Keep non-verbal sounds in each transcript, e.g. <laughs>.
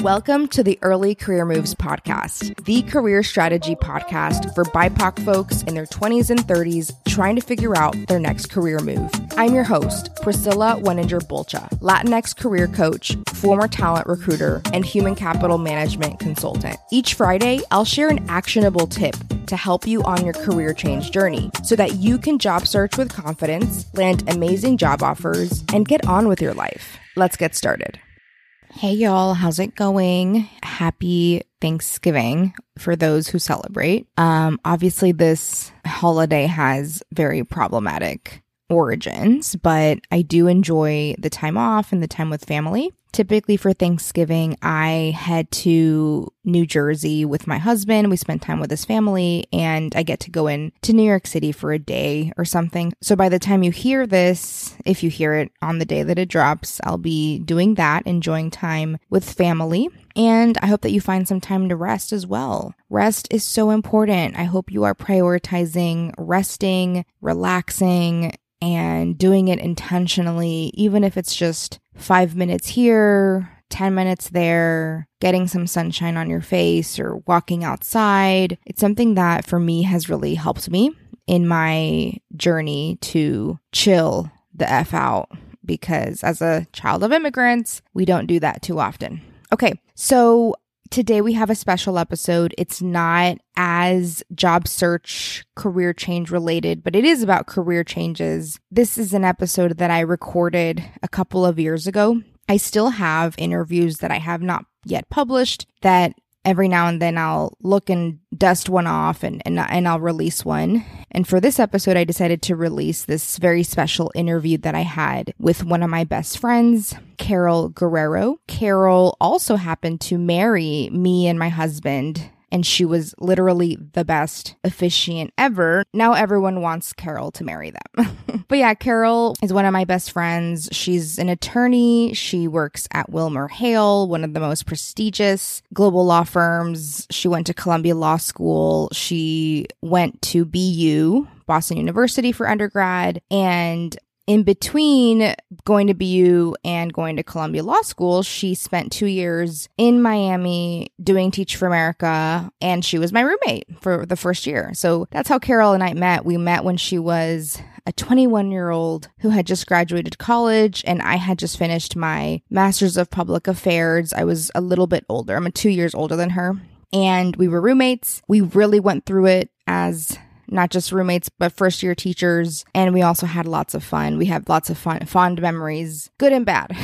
Welcome to the Early Career Moves podcast, the career strategy podcast for BIPOC folks in their 20s and 30s trying to figure out their next career move. I'm your host, Priscilla Weninger Bulcha, Latinx career coach, former talent recruiter, and human capital management consultant. Each Friday, I'll share an actionable tip to help you on your career change journey so that you can job search with confidence, land amazing job offers, and get on with your life. Let's get started. Hey, y'all, how's it going? Happy Thanksgiving for those who celebrate. Um, obviously, this holiday has very problematic origins, but I do enjoy the time off and the time with family. Typically for Thanksgiving, I head to New Jersey with my husband. We spend time with his family and I get to go in to New York City for a day or something. So by the time you hear this, if you hear it on the day that it drops, I'll be doing that, enjoying time with family. And I hope that you find some time to rest as well. Rest is so important. I hope you are prioritizing resting, relaxing, and doing it intentionally, even if it's just five minutes here, 10 minutes there, getting some sunshine on your face or walking outside. It's something that for me has really helped me in my journey to chill the F out because as a child of immigrants, we don't do that too often. Okay, so today we have a special episode. It's not as job search, career change related, but it is about career changes. This is an episode that I recorded a couple of years ago. I still have interviews that I have not yet published that every now and then I'll look and dust one off and, and, and I'll release one. And for this episode, I decided to release this very special interview that I had with one of my best friends, Carol Guerrero. Carol also happened to marry me and my husband and she was literally the best officiant ever. Now everyone wants Carol to marry them. <laughs> but yeah, Carol is one of my best friends. She's an attorney. She works at Wilmer Hale, one of the most prestigious global law firms. She went to Columbia Law School. She went to BU, Boston University for undergrad and in between going to BU and going to Columbia Law School, she spent two years in Miami doing Teach for America, and she was my roommate for the first year. So that's how Carol and I met. We met when she was a 21 year old who had just graduated college, and I had just finished my Master's of Public Affairs. I was a little bit older, I'm two years older than her. And we were roommates. We really went through it as not just roommates, but first year teachers. And we also had lots of fun. We have lots of fun, fond memories, good and bad,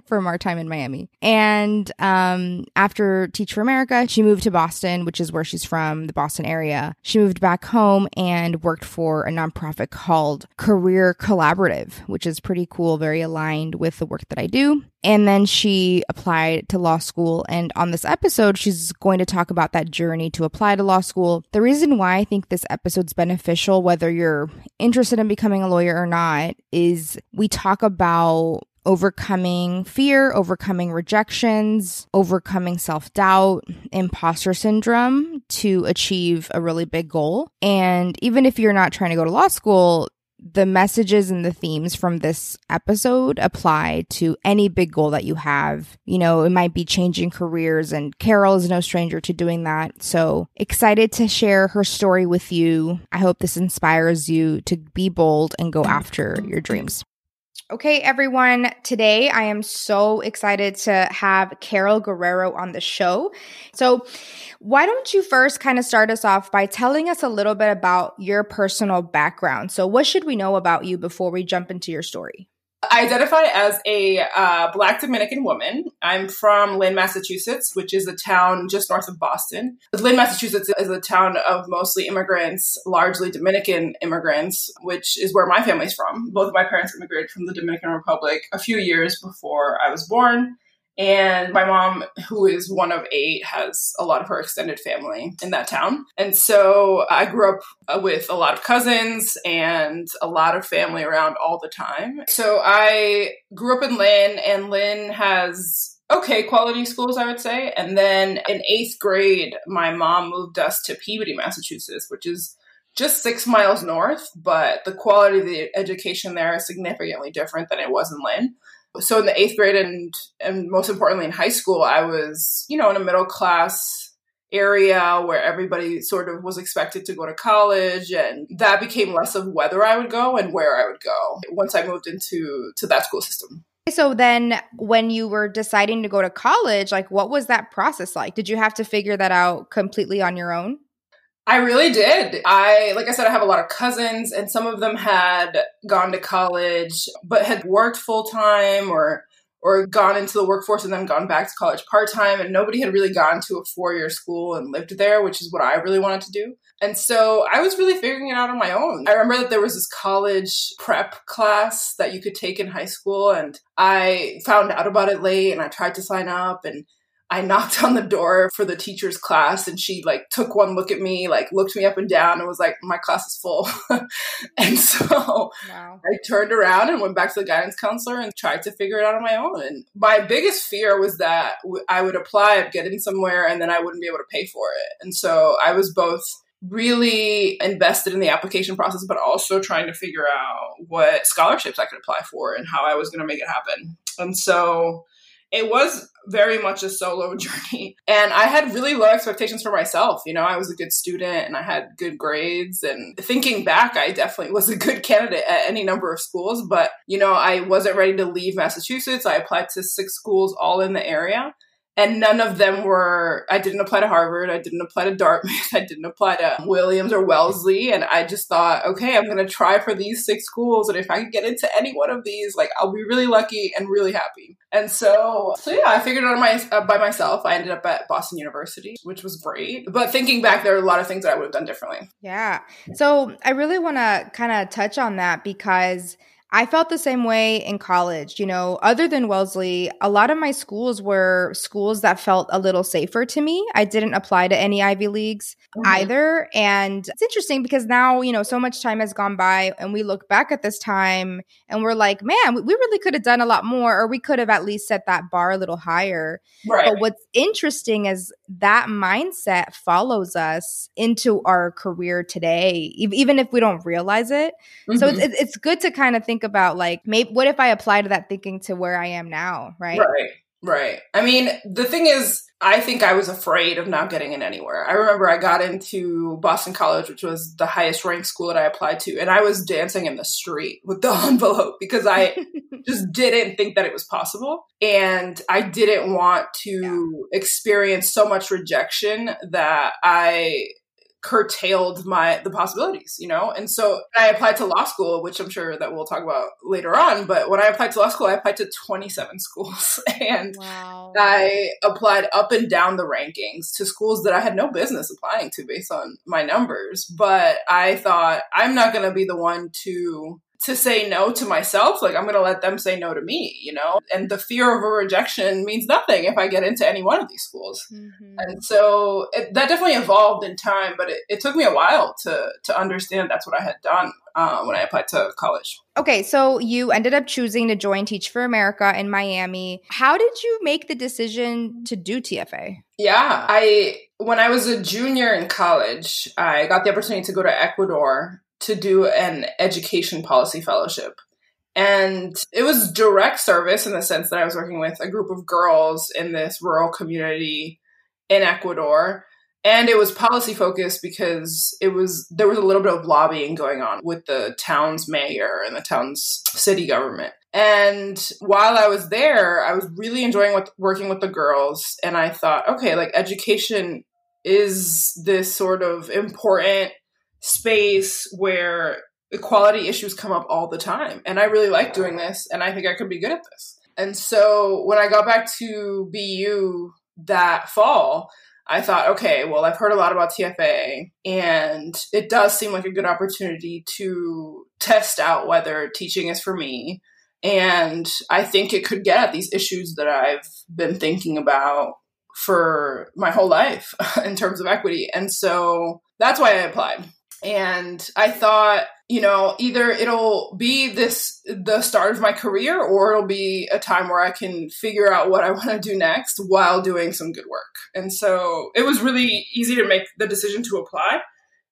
<laughs> from our time in Miami. And um, after Teach for America, she moved to Boston, which is where she's from, the Boston area. She moved back home and worked for a nonprofit called Career Collaborative, which is pretty cool, very aligned with the work that I do. And then she applied to law school. And on this episode, she's going to talk about that journey to apply to law school. The reason why I think this episode's beneficial, whether you're interested in becoming a lawyer or not, is we talk about overcoming fear, overcoming rejections, overcoming self doubt, imposter syndrome to achieve a really big goal. And even if you're not trying to go to law school, the messages and the themes from this episode apply to any big goal that you have. You know, it might be changing careers, and Carol is no stranger to doing that. So excited to share her story with you. I hope this inspires you to be bold and go after your dreams. Okay, everyone. Today I am so excited to have Carol Guerrero on the show. So, why don't you first kind of start us off by telling us a little bit about your personal background? So, what should we know about you before we jump into your story? I identify as a uh, Black Dominican woman. I'm from Lynn, Massachusetts, which is a town just north of Boston. Lynn, Massachusetts is a town of mostly immigrants, largely Dominican immigrants, which is where my family's from. Both of my parents immigrated from the Dominican Republic a few years before I was born. And my mom, who is one of eight, has a lot of her extended family in that town. And so I grew up uh, with a lot of cousins and a lot of family around all the time. So I grew up in Lynn, and Lynn has okay quality schools, I would say. And then in eighth grade, my mom moved us to Peabody, Massachusetts, which is just six miles north, but the quality of the education there is significantly different than it was in Lynn. So in the eighth grade and and most importantly in high school, I was, you know, in a middle class area where everybody sort of was expected to go to college and that became less of whether I would go and where I would go once I moved into to that school system. So then when you were deciding to go to college, like what was that process like? Did you have to figure that out completely on your own? I really did. I, like I said, I have a lot of cousins, and some of them had gone to college, but had worked full time or or gone into the workforce and then gone back to college part time. And nobody had really gone to a four year school and lived there, which is what I really wanted to do. And so I was really figuring it out on my own. I remember that there was this college prep class that you could take in high school, and I found out about it late and I tried to sign up and I knocked on the door for the teacher's class and she like took one look at me, like looked me up and down and was like, my class is full. <laughs> and so wow. I turned around and went back to the guidance counselor and tried to figure it out on my own. And my biggest fear was that I would apply, I'd get in somewhere and then I wouldn't be able to pay for it. And so I was both really invested in the application process, but also trying to figure out what scholarships I could apply for and how I was going to make it happen. And so it was very much a solo <laughs> journey. And I had really low expectations for myself. You know, I was a good student and I had good grades. And thinking back, I definitely was a good <laughs> candidate at any number of schools. But, you know, I wasn't ready to leave Massachusetts. I applied to six schools all in the area and none of them were i didn't apply to harvard i didn't apply to dartmouth <laughs> i didn't apply to williams or wellesley. And i just thought okay i'm going to try for these six schools. And if i can get into any one of these like i'll be really lucky and really happy. And so so yeah i figured it out my, uh, by myself i ended up at boston university which was great. But thinking back there are a lot of things that i would have done differently. Yeah. So i really want to kind of touch on that because I felt the same way in college. You know, other than Wellesley, a lot of my schools were schools that felt a little safer to me. I didn't apply to any Ivy Leagues mm-hmm. either. And it's interesting because now, you know, so much time has gone by and we look back at this time and we're like, man, we really could have done a lot more, or we could have at least set that bar a little higher. Right. But what's interesting is that mindset follows us into our career today, even if we don't realize it. Mm-hmm. So it's, it's good to kind of think think about like maybe what if I apply to that thinking to where I am now, right? Right. Right. I mean, the thing is, I think I was afraid of not getting in anywhere. I remember I got into Boston College, which was the highest ranked school that I applied to, and I was dancing in the street with the <laughs> envelope because I <laughs> just didn't think that it was possible. And I didn't want to yeah. experience so much rejection that I curtailed my the possibilities you know? And so i applied to law school which i'm sure that we'll talk about later on but when i applied to law school i applied to 27 <laughs> schools. And wow. i applied up and down the rankings to schools that i had no business applying to based on my numbers. But i thought i'm not going to be the one to to say no to myself like i'm going to let them say no to me you know? And the fear of a rejection means nothing if i get into any one of these schools. Mm-hmm. and so it, that definitely evolved in time but it, it, took me a while to to understand that's what i had done uh, when i applied to college. Okay so you ended up choosing to join teach for america in miami. How did you make the decision to do tfa yeah i when i was a junior in college i got the opportunity to go to ecuador to do an education policy fellowship. And it was direct service in the sense that I was working with a group of girls in this rural community in Ecuador. And it was policy focused because it was there was a little bit of lobbying going on with the town's mayor and the town's city government. And while I was there, I was really enjoying working with the girls. And I thought, okay, like education is this sort of important space where equality issues come up all the time. And I really like doing this, and I think I could be good at this. And so when I got back to BU that fall, I thought, okay, well, I've heard a lot about TFA, and it does seem like a good opportunity to test out whether teaching is for me. And I think it could get at these issues that I've been thinking about for my whole life <laughs> in terms of equity. And so that's why I applied and I thought, you know, either it'll be this the start of my career or it'll be a time where I can figure out what I <laughs> want to do next while doing some good work. And so it was really easy to make the decision to apply.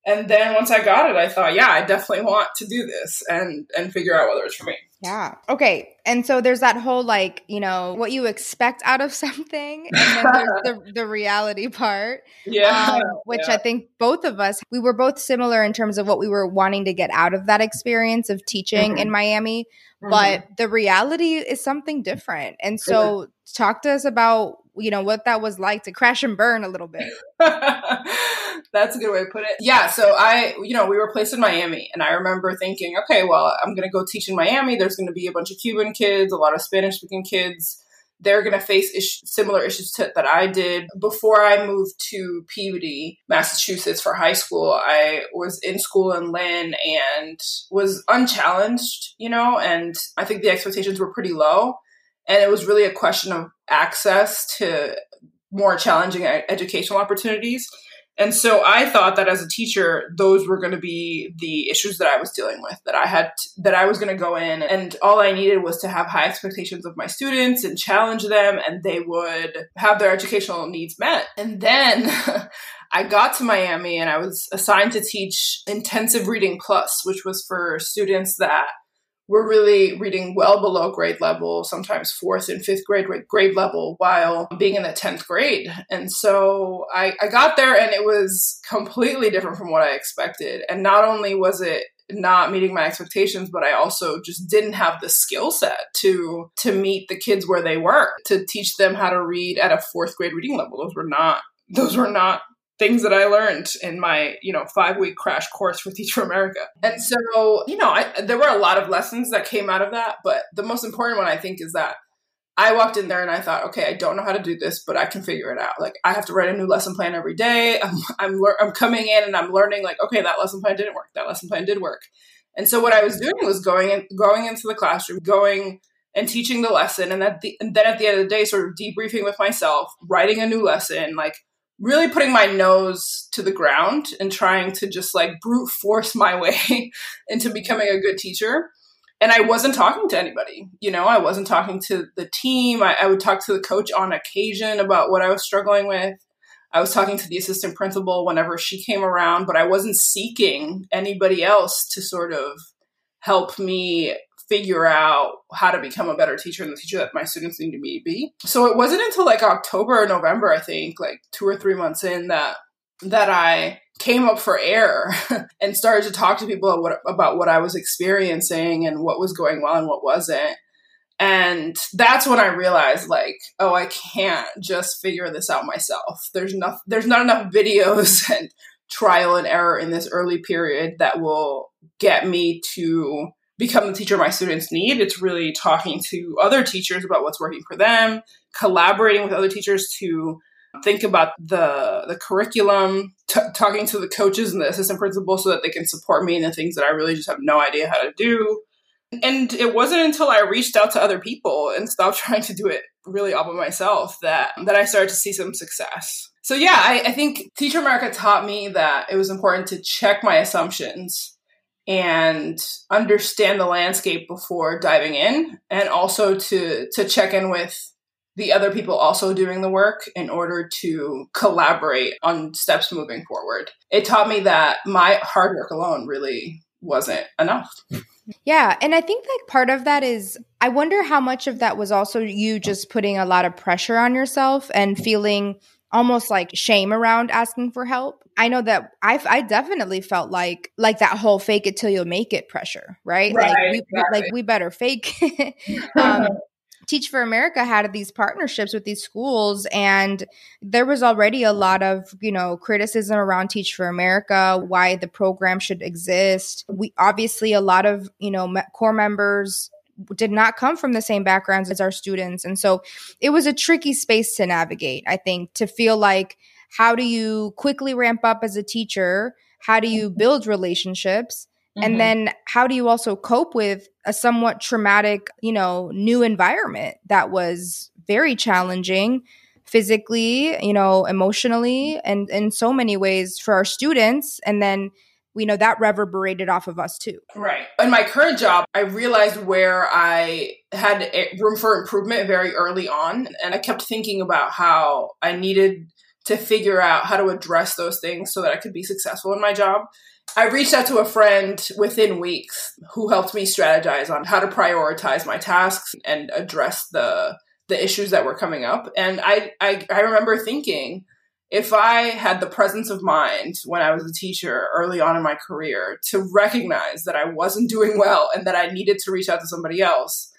And then once I got it, I thought, yeah, I definitely want to do this and and figure out whether it's for me. Yeah. Okay. And so there's that whole like, you know, what you expect out of <laughs> something, and then there's the <laughs> the reality part. Yeah. Um, which yeah. I think both of us we were both similar in terms of what we were wanting to get out of that experience of teaching mm-hmm. in Miami, mm-hmm. but the reality is something different. And so talk to us about you know what that was like to crash and burn a little bit <laughs> that's a good way to put it yeah so i you know we were placed in miami and i remember thinking okay well i'm going to go teach in miami there's going to be a bunch of cuban kids a lot of spanish speaking kids they're going to face ish- similar issues to, that I did. Before I moved to Peabody, Massachusetts for high school, I was in school in Lynn and was unchallenged, you know, and I think the expectations were pretty low. And it was really a question of access to more challenging educational opportunities. And so I thought that as a teacher, those were going to be the issues that I was dealing with, that I had, that I was going to go in and all I needed was to have high expectations of my students and challenge them and they would have their educational needs met. And then <laughs> I got to Miami and I was assigned to teach intensive reading plus, which was for students that we're really reading well below grade level, sometimes fourth and fifth grade grade level, while being in the 10th grade. And so I, I got there and it was completely different from what I expected. And not only was it not meeting my expectations but i also just didn't have the skill set to to meet the kids where they were to teach them how to read at a fourth grade reading level those were not those were not things that I learned in my, you know, five week crash course for Teach for America. And so, you know, I, there were a lot of lessons that came out of that, but the most important one I think is that I walked in there and I thought, okay, I don't know how to do this, but I can figure it out. Like I have to write a new lesson plan every day. I'm I'm, le- I'm coming in and I'm learning like, okay, that lesson plan didn't work. That lesson plan did work. And so what I was doing was going in, going into the classroom, going and teaching the lesson, and, the, and then at the end of the day, sort of debriefing with myself, writing a new lesson, like really putting my nose to the ground and trying to just like brute force my way <laughs> into becoming a good teacher. And I wasn't talking to anybody, you know, I wasn't talking to the team. I, I, would talk to the coach on occasion about what I was struggling with. I was talking to the assistant principal whenever she came around, but I wasn't seeking anybody else to sort of help me figure out how to become a better teacher and the teacher that my students need me to be. So it wasn't until like October or November, I think, like two or three months in that that I came up for air <laughs> and started to talk to people about what, about what I was experiencing and what was going well and what wasn't. And that's when I realized like, oh, I can't just figure this out myself. There's enough there's not enough videos <laughs> and trial and error in this early period that will get me to become the teacher my students need. It's really talking to other teachers about what's working for them, collaborating with other teachers to think about the the curriculum, t- talking to the coaches and the assistant principal so that they can support me in the things that I really just have no idea how to do. And it wasn't until I reached out to other people and stopped <laughs> trying to do it really all by myself that that I started to see some success. So yeah, I, I think Teacher America taught me that it was important to check my assumptions and understand the landscape before diving in and also to to check in with the other people also doing the work in order to collaborate on steps moving forward. It taught me that my hard work alone really wasn't enough. Yeah, and I think like part of that is I wonder how much of that was also you just putting a lot of pressure on yourself and feeling almost like shame around asking for help. I know that I I definitely felt like like that whole fake it till you make it pressure, right? right like we exactly. like we better fake. <laughs> <laughs> um, Teach for America had these partnerships with these schools, and there was already a lot of you know criticism around Teach for America, why the program should exist. We obviously a lot of you know corps members did not come from the same backgrounds as our students. And so it was a tricky space to navigate, I think, to feel like how do you quickly ramp up as a teacher? How do you build relationships? Mm-hmm. And then how do you also cope with a somewhat traumatic, you know, new environment that was very challenging physically, you know, emotionally, and in so many ways for our students. And then we know that reverberated off of us too. Right. In my current job, I realized where I had room for improvement very early on. And I kept thinking about how I needed to figure out how to address those things so that I could be successful in my job. I reached out to a friend within weeks who helped me strategize on how to prioritize my tasks and address the the issues that were coming up. And I I, I remember thinking, if I had the presence of mind when I was a teacher early on in my career to recognize that I wasn't doing well and that I needed to reach out to somebody else,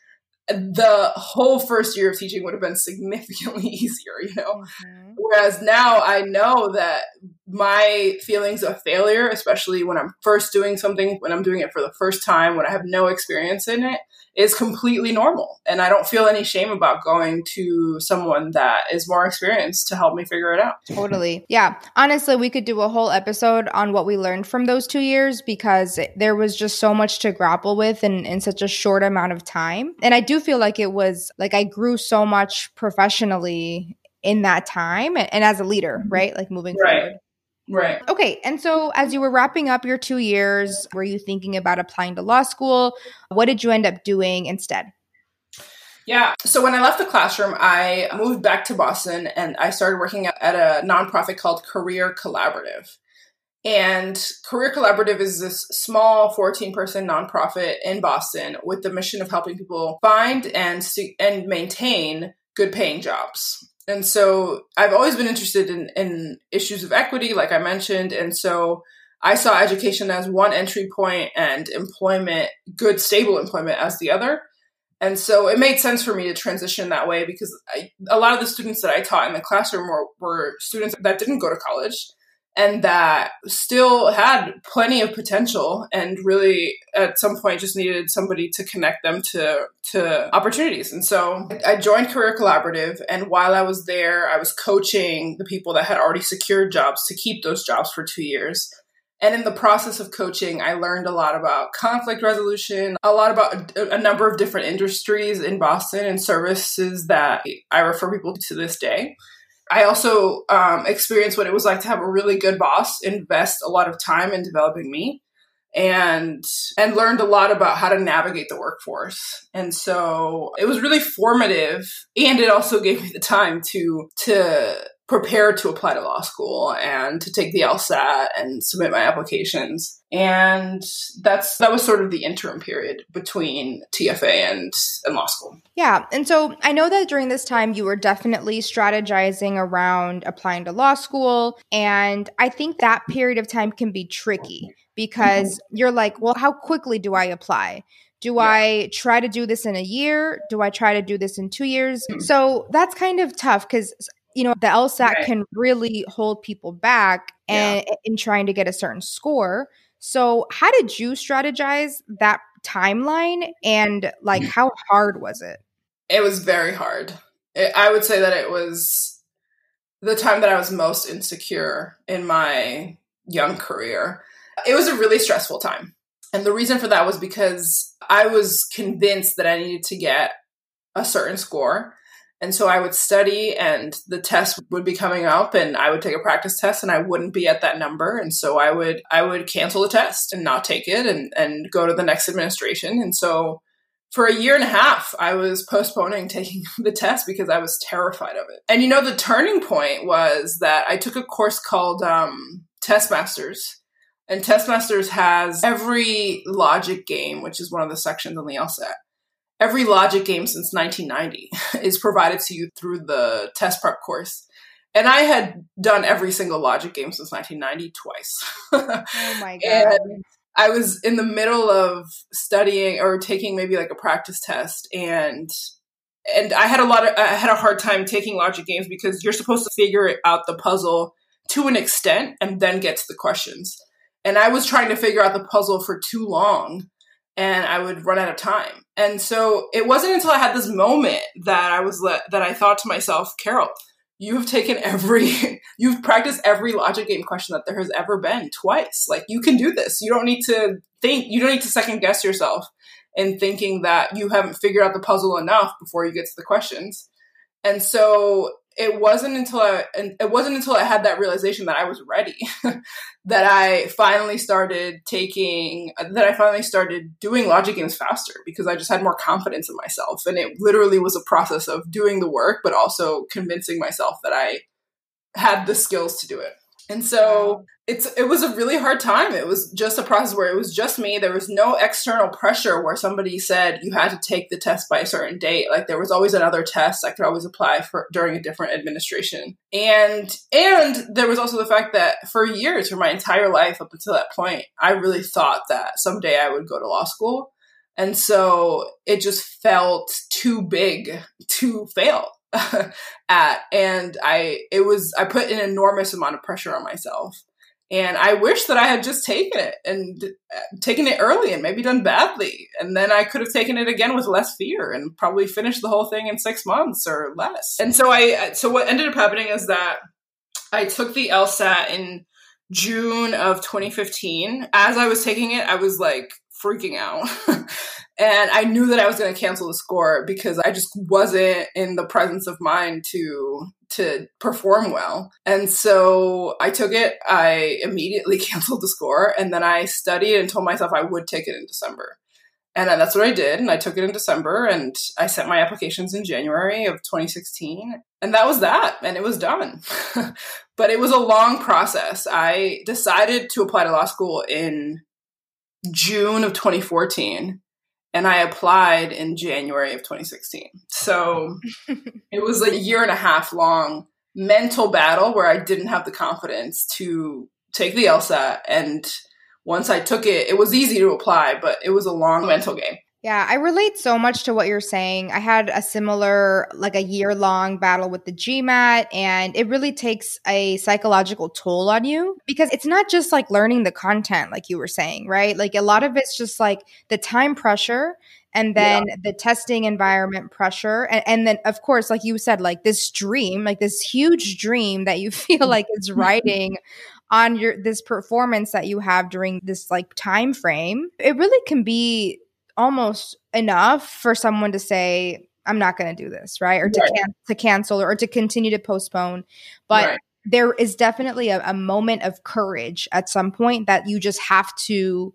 the whole first year of teaching would have been significantly <laughs> easier, you know? Mm-hmm. Whereas now I know that my feelings of failure, especially when I'm first doing something, when I'm doing it for the first time, when I have no experience in it, is completely normal. And I don't feel any shame about going to someone that is more experienced to help me figure it out. Totally. Yeah. Honestly, we could do a whole episode on what we learned from those two years because there was just so much to grapple with in, in such a short amount of time. And I do feel like it was like I grew so much professionally in that time and, and as a leader, mm-hmm. right? Like moving right. forward. Right. Okay. And so, as you were wrapping up your two years, were you thinking about applying to law school? What did you end up doing instead? Yeah. So, when I left the classroom, I moved back to Boston and I started working at a nonprofit called Career Collaborative. And Career Collaborative is this small 14 person nonprofit in Boston with the mission of helping people find and, and maintain good paying jobs. And so I've always been interested in, in issues of equity, like I mentioned. And so I saw education as one entry point and employment, good, stable employment as the other. And so it made sense for me to transition that way because I, a lot of the students that I taught in the classroom were, were students that didn't go to college and that still had plenty of potential and really at some point just needed somebody to connect them to to opportunities and so i joined career collaborative and while i was there i was coaching the people that had already secured jobs to keep those jobs for two years and in the process of coaching, I learned a lot about conflict resolution, a lot about a, number of different industries in Boston and services that I refer people to this day. I also um, experienced what it was like to have a really good boss invest a lot of time in developing me and and learned a lot about how to navigate the workforce. And so it was really formative and it also gave me the time to to prepared to apply to law school and to take the LSAT and submit my applications. And that's that was sort of the interim period between TFA and, and law school. Yeah. And so I know that during this time you were definitely strategizing around applying to law school. And I think that period of time can be tricky because mm-hmm. you're like, well, how quickly do I apply? Do yeah. I try to do this in a year? Do I try to do this in two years? Mm-hmm. So that's kind of tough because you know, the LSAT right. can really hold people back and yeah. in trying to get a certain score. So, how did you strategize that timeline and like mm. how hard was it? It was very hard. It, I would say that it was the time that I was most insecure in my young career. It was a really stressful time. And the reason for that was because I was convinced that I needed to get a certain score and so I would study and the test would be coming up and I would take a practice test and I wouldn't be at that number. And so I would I would cancel the test and not take it and, and go to the next administration. And so for a year and a half, I was postponing <laughs> taking the test because I was terrified of it. And you know, the turning point was that I took a course called um, Test Masters. And Test Masters has every logic game, which is one of the sections on the LSAT every logic game since 1990 <laughs> is provided to you through the test prep course. And I had done every single logic game since 1990 twice. oh my <laughs> god. And I was in the middle of studying or taking maybe like a practice test and and I had a lot of I had a hard time taking logic games because you're supposed to figure out the puzzle to an extent and then get to the questions. And I was trying to figure out the puzzle for too long and I would run out of time. And so it wasn't until I had this moment that I was let, that I thought to myself, Carol, you have taken every, <laughs> you've practiced every logic game question that there has ever been twice. Like you can do this. You don't need to think, you don't need to second guess yourself in thinking that you haven't figured out the puzzle enough before you get to the questions. And so it wasn't until I it wasn't until I had that realization that I was ready <laughs> that I finally started taking that I finally started doing logic games faster because I just had more confidence in myself and it literally was a process of doing the work but also convincing myself that I had the skills to do it. And so it's it was a really hard time. It was just a process where it was just me. There was no external pressure where somebody said you had to take the test by a certain date. Like there was always another test I could always apply for during a different administration. And and there was also the fact that for years, for my entire life up until that point, I really thought that someday I would go to law school. And so it just felt too big to fail <laughs> at and i it was i put an enormous amount of pressure on myself. And i wish that i had just taken it and uh, taken it early and maybe done badly. And then i could have taken it again with less fear and probably finished the whole thing in six months or less. And so i so what ended up happening is that i took the lsat in june of 2015 as i was taking it i was like freaking out <laughs> and I knew that I was going to cancel the score because I just wasn't in the presence of mind to to perform well. And so I took it, I immediately <laughs> canceled the score and then I studied and told myself I would take it in December. And that's what I did. And I took it in December and I sent my applications in January of 2016. And that was that. And it was done. <laughs> but it was a long process. I decided to apply to law school in June of 2014 and I applied in January of 2016. So <laughs> it was a year and a half long mental battle where I didn't have the confidence to take the LSAT. And once I took it, it was easy to apply, but it was a long mental game. Yeah, I relate so much to what you're saying. I had a similar, like a year long battle with the GMAT, and it really takes a psychological toll on you because it's not just like learning the content, like you were saying, right? Like a lot of it's just like the time pressure and then yeah. the testing environment pressure. And, and, then, of course, like you said, like this dream, like this huge dream that you <laughs> feel like is <laughs> riding on your this performance that you have during this like time frame it really can be almost enough for someone to say, I'm not going to do this, right? Or to, right. Can- to cancel or to continue to postpone. But right. there is definitely a, a moment of courage at some point that you just have to,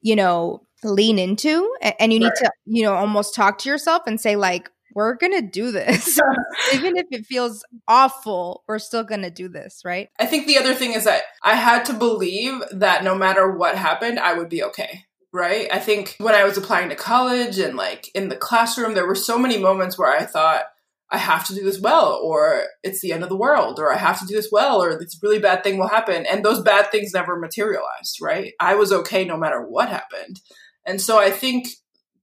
you know, lean into. And you need right. to, you know, almost talk to yourself and say, like, we're going to do this. <laughs> <laughs> Even if it feels awful, we're still going to do this, right? I think the other thing is that I had to believe that no matter what happened, I would be okay right? I think when I was applying to college and like in the classroom, there were so many moments where I thought, I have to do this well, or it's the end of the world, or I have to do this well, or this really bad thing will happen. And those bad things never materialized, right? I was okay no matter what happened. And so I think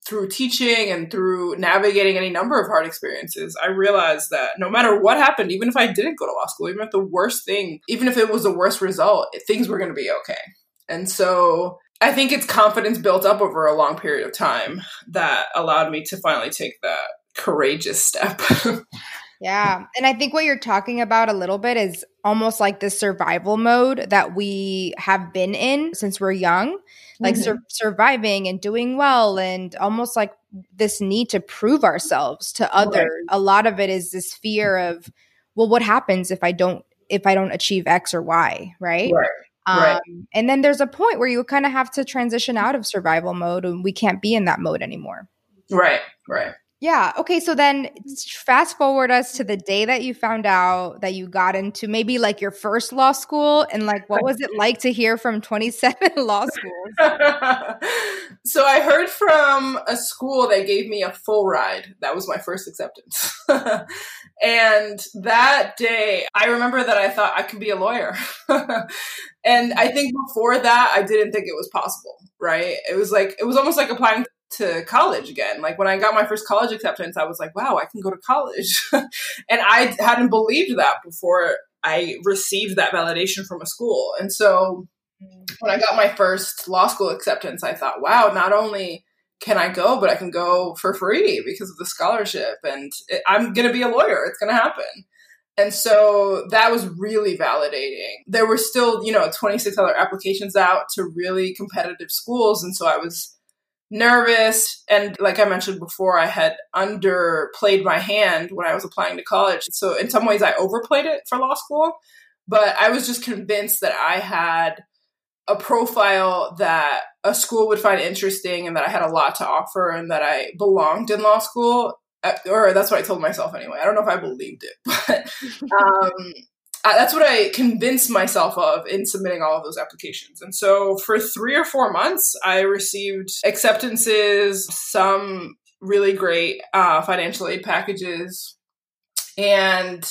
through teaching and through navigating any number of hard experiences, I realized that no matter what happened, even if I didn't go to law school, even if the worst thing, even if it was the worst result, things were going to be okay. And so I think it's confidence built up over a long period of time that allowed me to finally take that courageous step. <laughs> yeah. And I think what you're talking about a little bit is almost like the survival mode that we have been in since we're young, like mm-hmm. sur- surviving and doing well, and almost like this need to prove ourselves to others. Right. A lot of it is this fear of, well, what happens if I don't if I don't achieve X or Y, right? right. Um, right. And then there's a point where you kind of have to transition out of survival mode and we can't be in that mode anymore. Right, right. Yeah. Okay. So then mm-hmm. fast forward us to the day that you found out that you got into maybe like your first law school and like what was it <laughs> like to hear from 27 <laughs> law schools? <laughs> so I heard from a school that gave me a full ride. That was my first acceptance. and that day, I remember that I thought I could be a lawyer. and I think before that, I didn't think it was possible, right? It was like, it was almost like applying to college again. Like when I got my first college acceptance, I was like, wow, I can go to college. <laughs> and I hadn't believed that before I received that validation from a school. And so when I got my first law school acceptance, I thought, wow, not only can I go, but I can go for free because of the scholarship. And it, I'm going to be a lawyer. It's going to happen. And so that was really validating. There were still, you know, 26 other applications out to really competitive schools. And so I was nervous. And like I mentioned before, I had underplayed my hand when I was applying to college. So in some ways, I overplayed it for law school. But I was just convinced that I had a profile that a school would find interesting and that I had a lot to offer and that I belonged in law school. Uh, or that's what I told myself anyway. I don't know if I believed it, <laughs> but um, that's what I convinced myself of in submitting all of those applications. And so for three or four months, I received acceptances, some really great uh, financial aid packages. And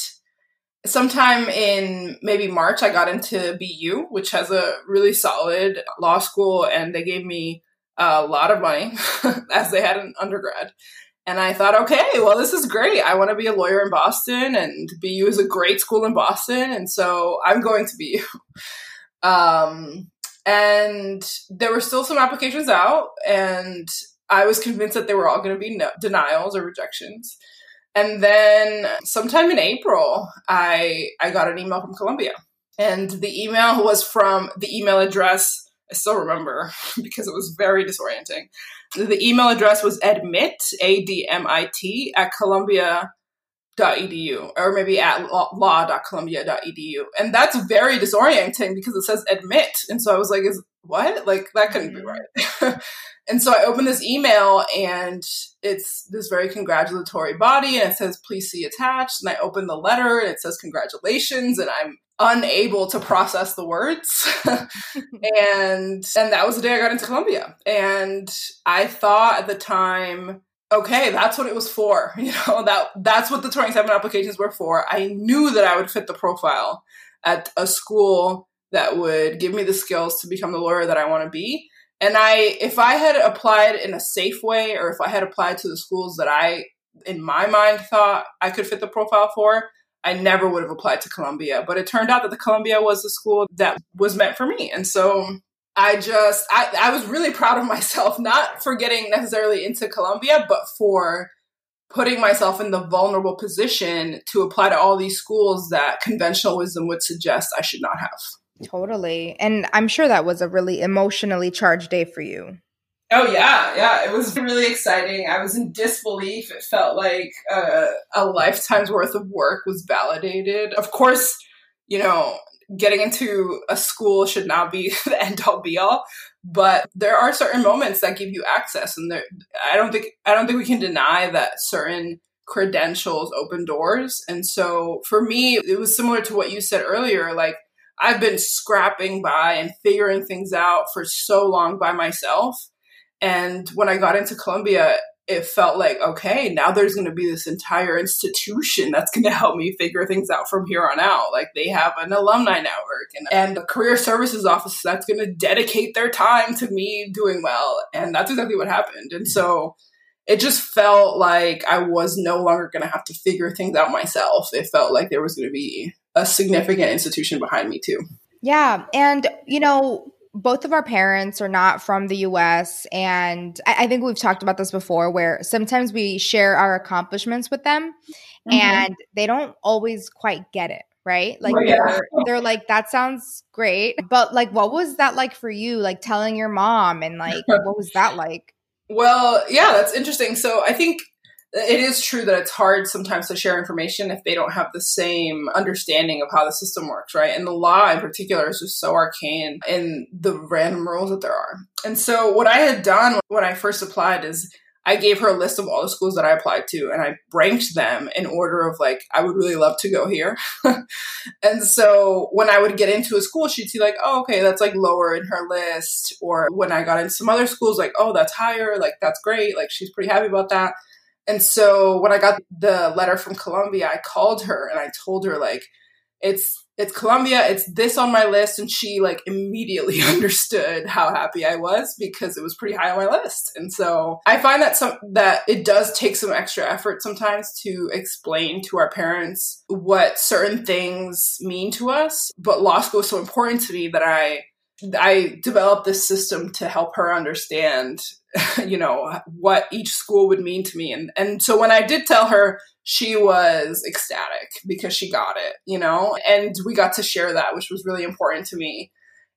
sometime in maybe March, I got into BU, which has a really solid law school, and they gave me a lot of money <laughs> as they had an undergrad. And I thought, okay, well, this is great. I want to be a lawyer in Boston, and BU is a great school in Boston, and so I'm going to BU. <laughs> Um, and there were still some applications out, and I was convinced that they were all going to be no- denials or rejections. And then sometime in April, I I got an email from Columbia, and the email was from the email address I still remember <laughs> because it was very disorienting. The email address was admit, A D M I T, at columbia.edu, or maybe at law.columbia.edu. And that's very disorienting because it says admit. And so I was like, is what? Like, that couldn't be mm-hmm. right. <laughs> and so I opened this email and it's this very congratulatory body and it says, please see attached. And I open the letter and it says, congratulations. And I'm unable to process the words. <laughs> and and that was the day I got into Columbia. And I thought at the time, okay, that's what it was for. <laughs> You know, that that's what the 27 applications were for. I knew that I would fit the profile at a school that would give me the skills to become the lawyer that I want to be. And I if I had applied in a safe way or if I had applied to the schools that I in my mind thought I could fit the profile for, I never would have applied to Columbia. But it turned out that the Columbia was the school that was meant for me. And so I just, I, I was really proud of <laughs> myself, not for getting necessarily into Columbia, but for putting myself in the vulnerable position to apply to all these schools that conventional wisdom would suggest I should not have. Totally. And I'm sure that was a really emotionally charged day for you. Oh yeah, yeah. It was really exciting. I was in disbelief. It felt like a, a lifetime's worth of work was validated. Of course, you know, getting into a school should not be <laughs> the end all be all, but there are certain moments that give you access, and there, I don't think I don't think we can deny that certain credentials open doors. And so for me, it was similar to what you said earlier. Like I've been scrapping by and figuring things out for so long by myself and when I got into Columbia, it felt like, okay, now there's going to be this entire institution that's going <laughs> to help me figure things out from here on out. Like they have an alumni network and, and a career services office that's going to dedicate their time to me doing well. And that's exactly what happened. And so it just felt like I was no longer going to have to figure things out myself. It felt like there was going to be a significant institution behind me too. Yeah. And, you know, both of our parents are not from the US. And I, I, think we've talked about this before where sometimes we share our accomplishments with them mm-hmm. and they don't always quite get it. Right? Like, oh, yeah. they're, they're like, that sounds great. But, like, what was that like for you? Like, telling your mom and, like, what was that like? <laughs> Well, yeah, that's interesting. So, I think it is true that it's hard sometimes to share information if they don't have the same understanding of how the system works, right? And the law in particular is just so arcane in the random rules that there are. And so what I had done when I first applied is I gave her a list of all the schools that I applied to and I ranked them in order of like, I would really love to go here. <laughs> and so when I would get into a school, she'd see like, oh, okay, that's like lower in her list. Or when I got into some other schools, like, oh, that's higher. Like, that's great. Like, she's pretty happy about that. And so when I got the letter from Columbia, I called her and I told her like it's it's Columbia, it's this on my list. And she like immediately <laughs> understood how happy I was because it was pretty high on my list. And so I find that some that it does take some extra effort sometimes to explain to our parents what certain things mean to us, but law school is so important to me that I I developed this system to help her understand, <laughs> you know, what each school would mean to me. And and so when I did tell her, she was ecstatic because she got it, you know, and we got to share that, which was really important to me.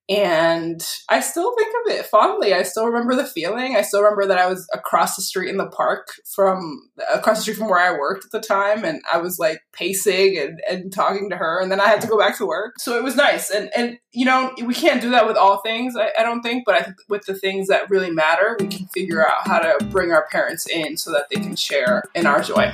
And I still think of it fondly. I still remember the feeling. I still remember that I was across the street in the park from across the street from where I worked at the time. And I was like pacing and, and talking to her. And then I had to go back to work. So it was nice. And, and you know, we can't do that with all things, I, I don't think. But I think with the things that really matter, we can figure out how to bring our parents in so that they can share in our joy.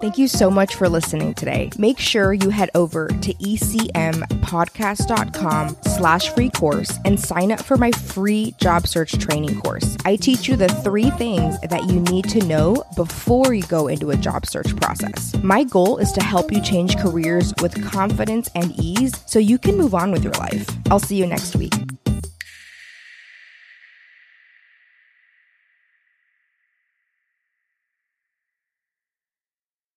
Thank you so much for listening today. Make sure you head over to ecmpodcast.com slash free course and sign up for my free job search training course. I teach you the three things that you need to know before you go into a job search process. My goal is to help you change careers with confidence and ease so you can move on with your life. I'll see you next week.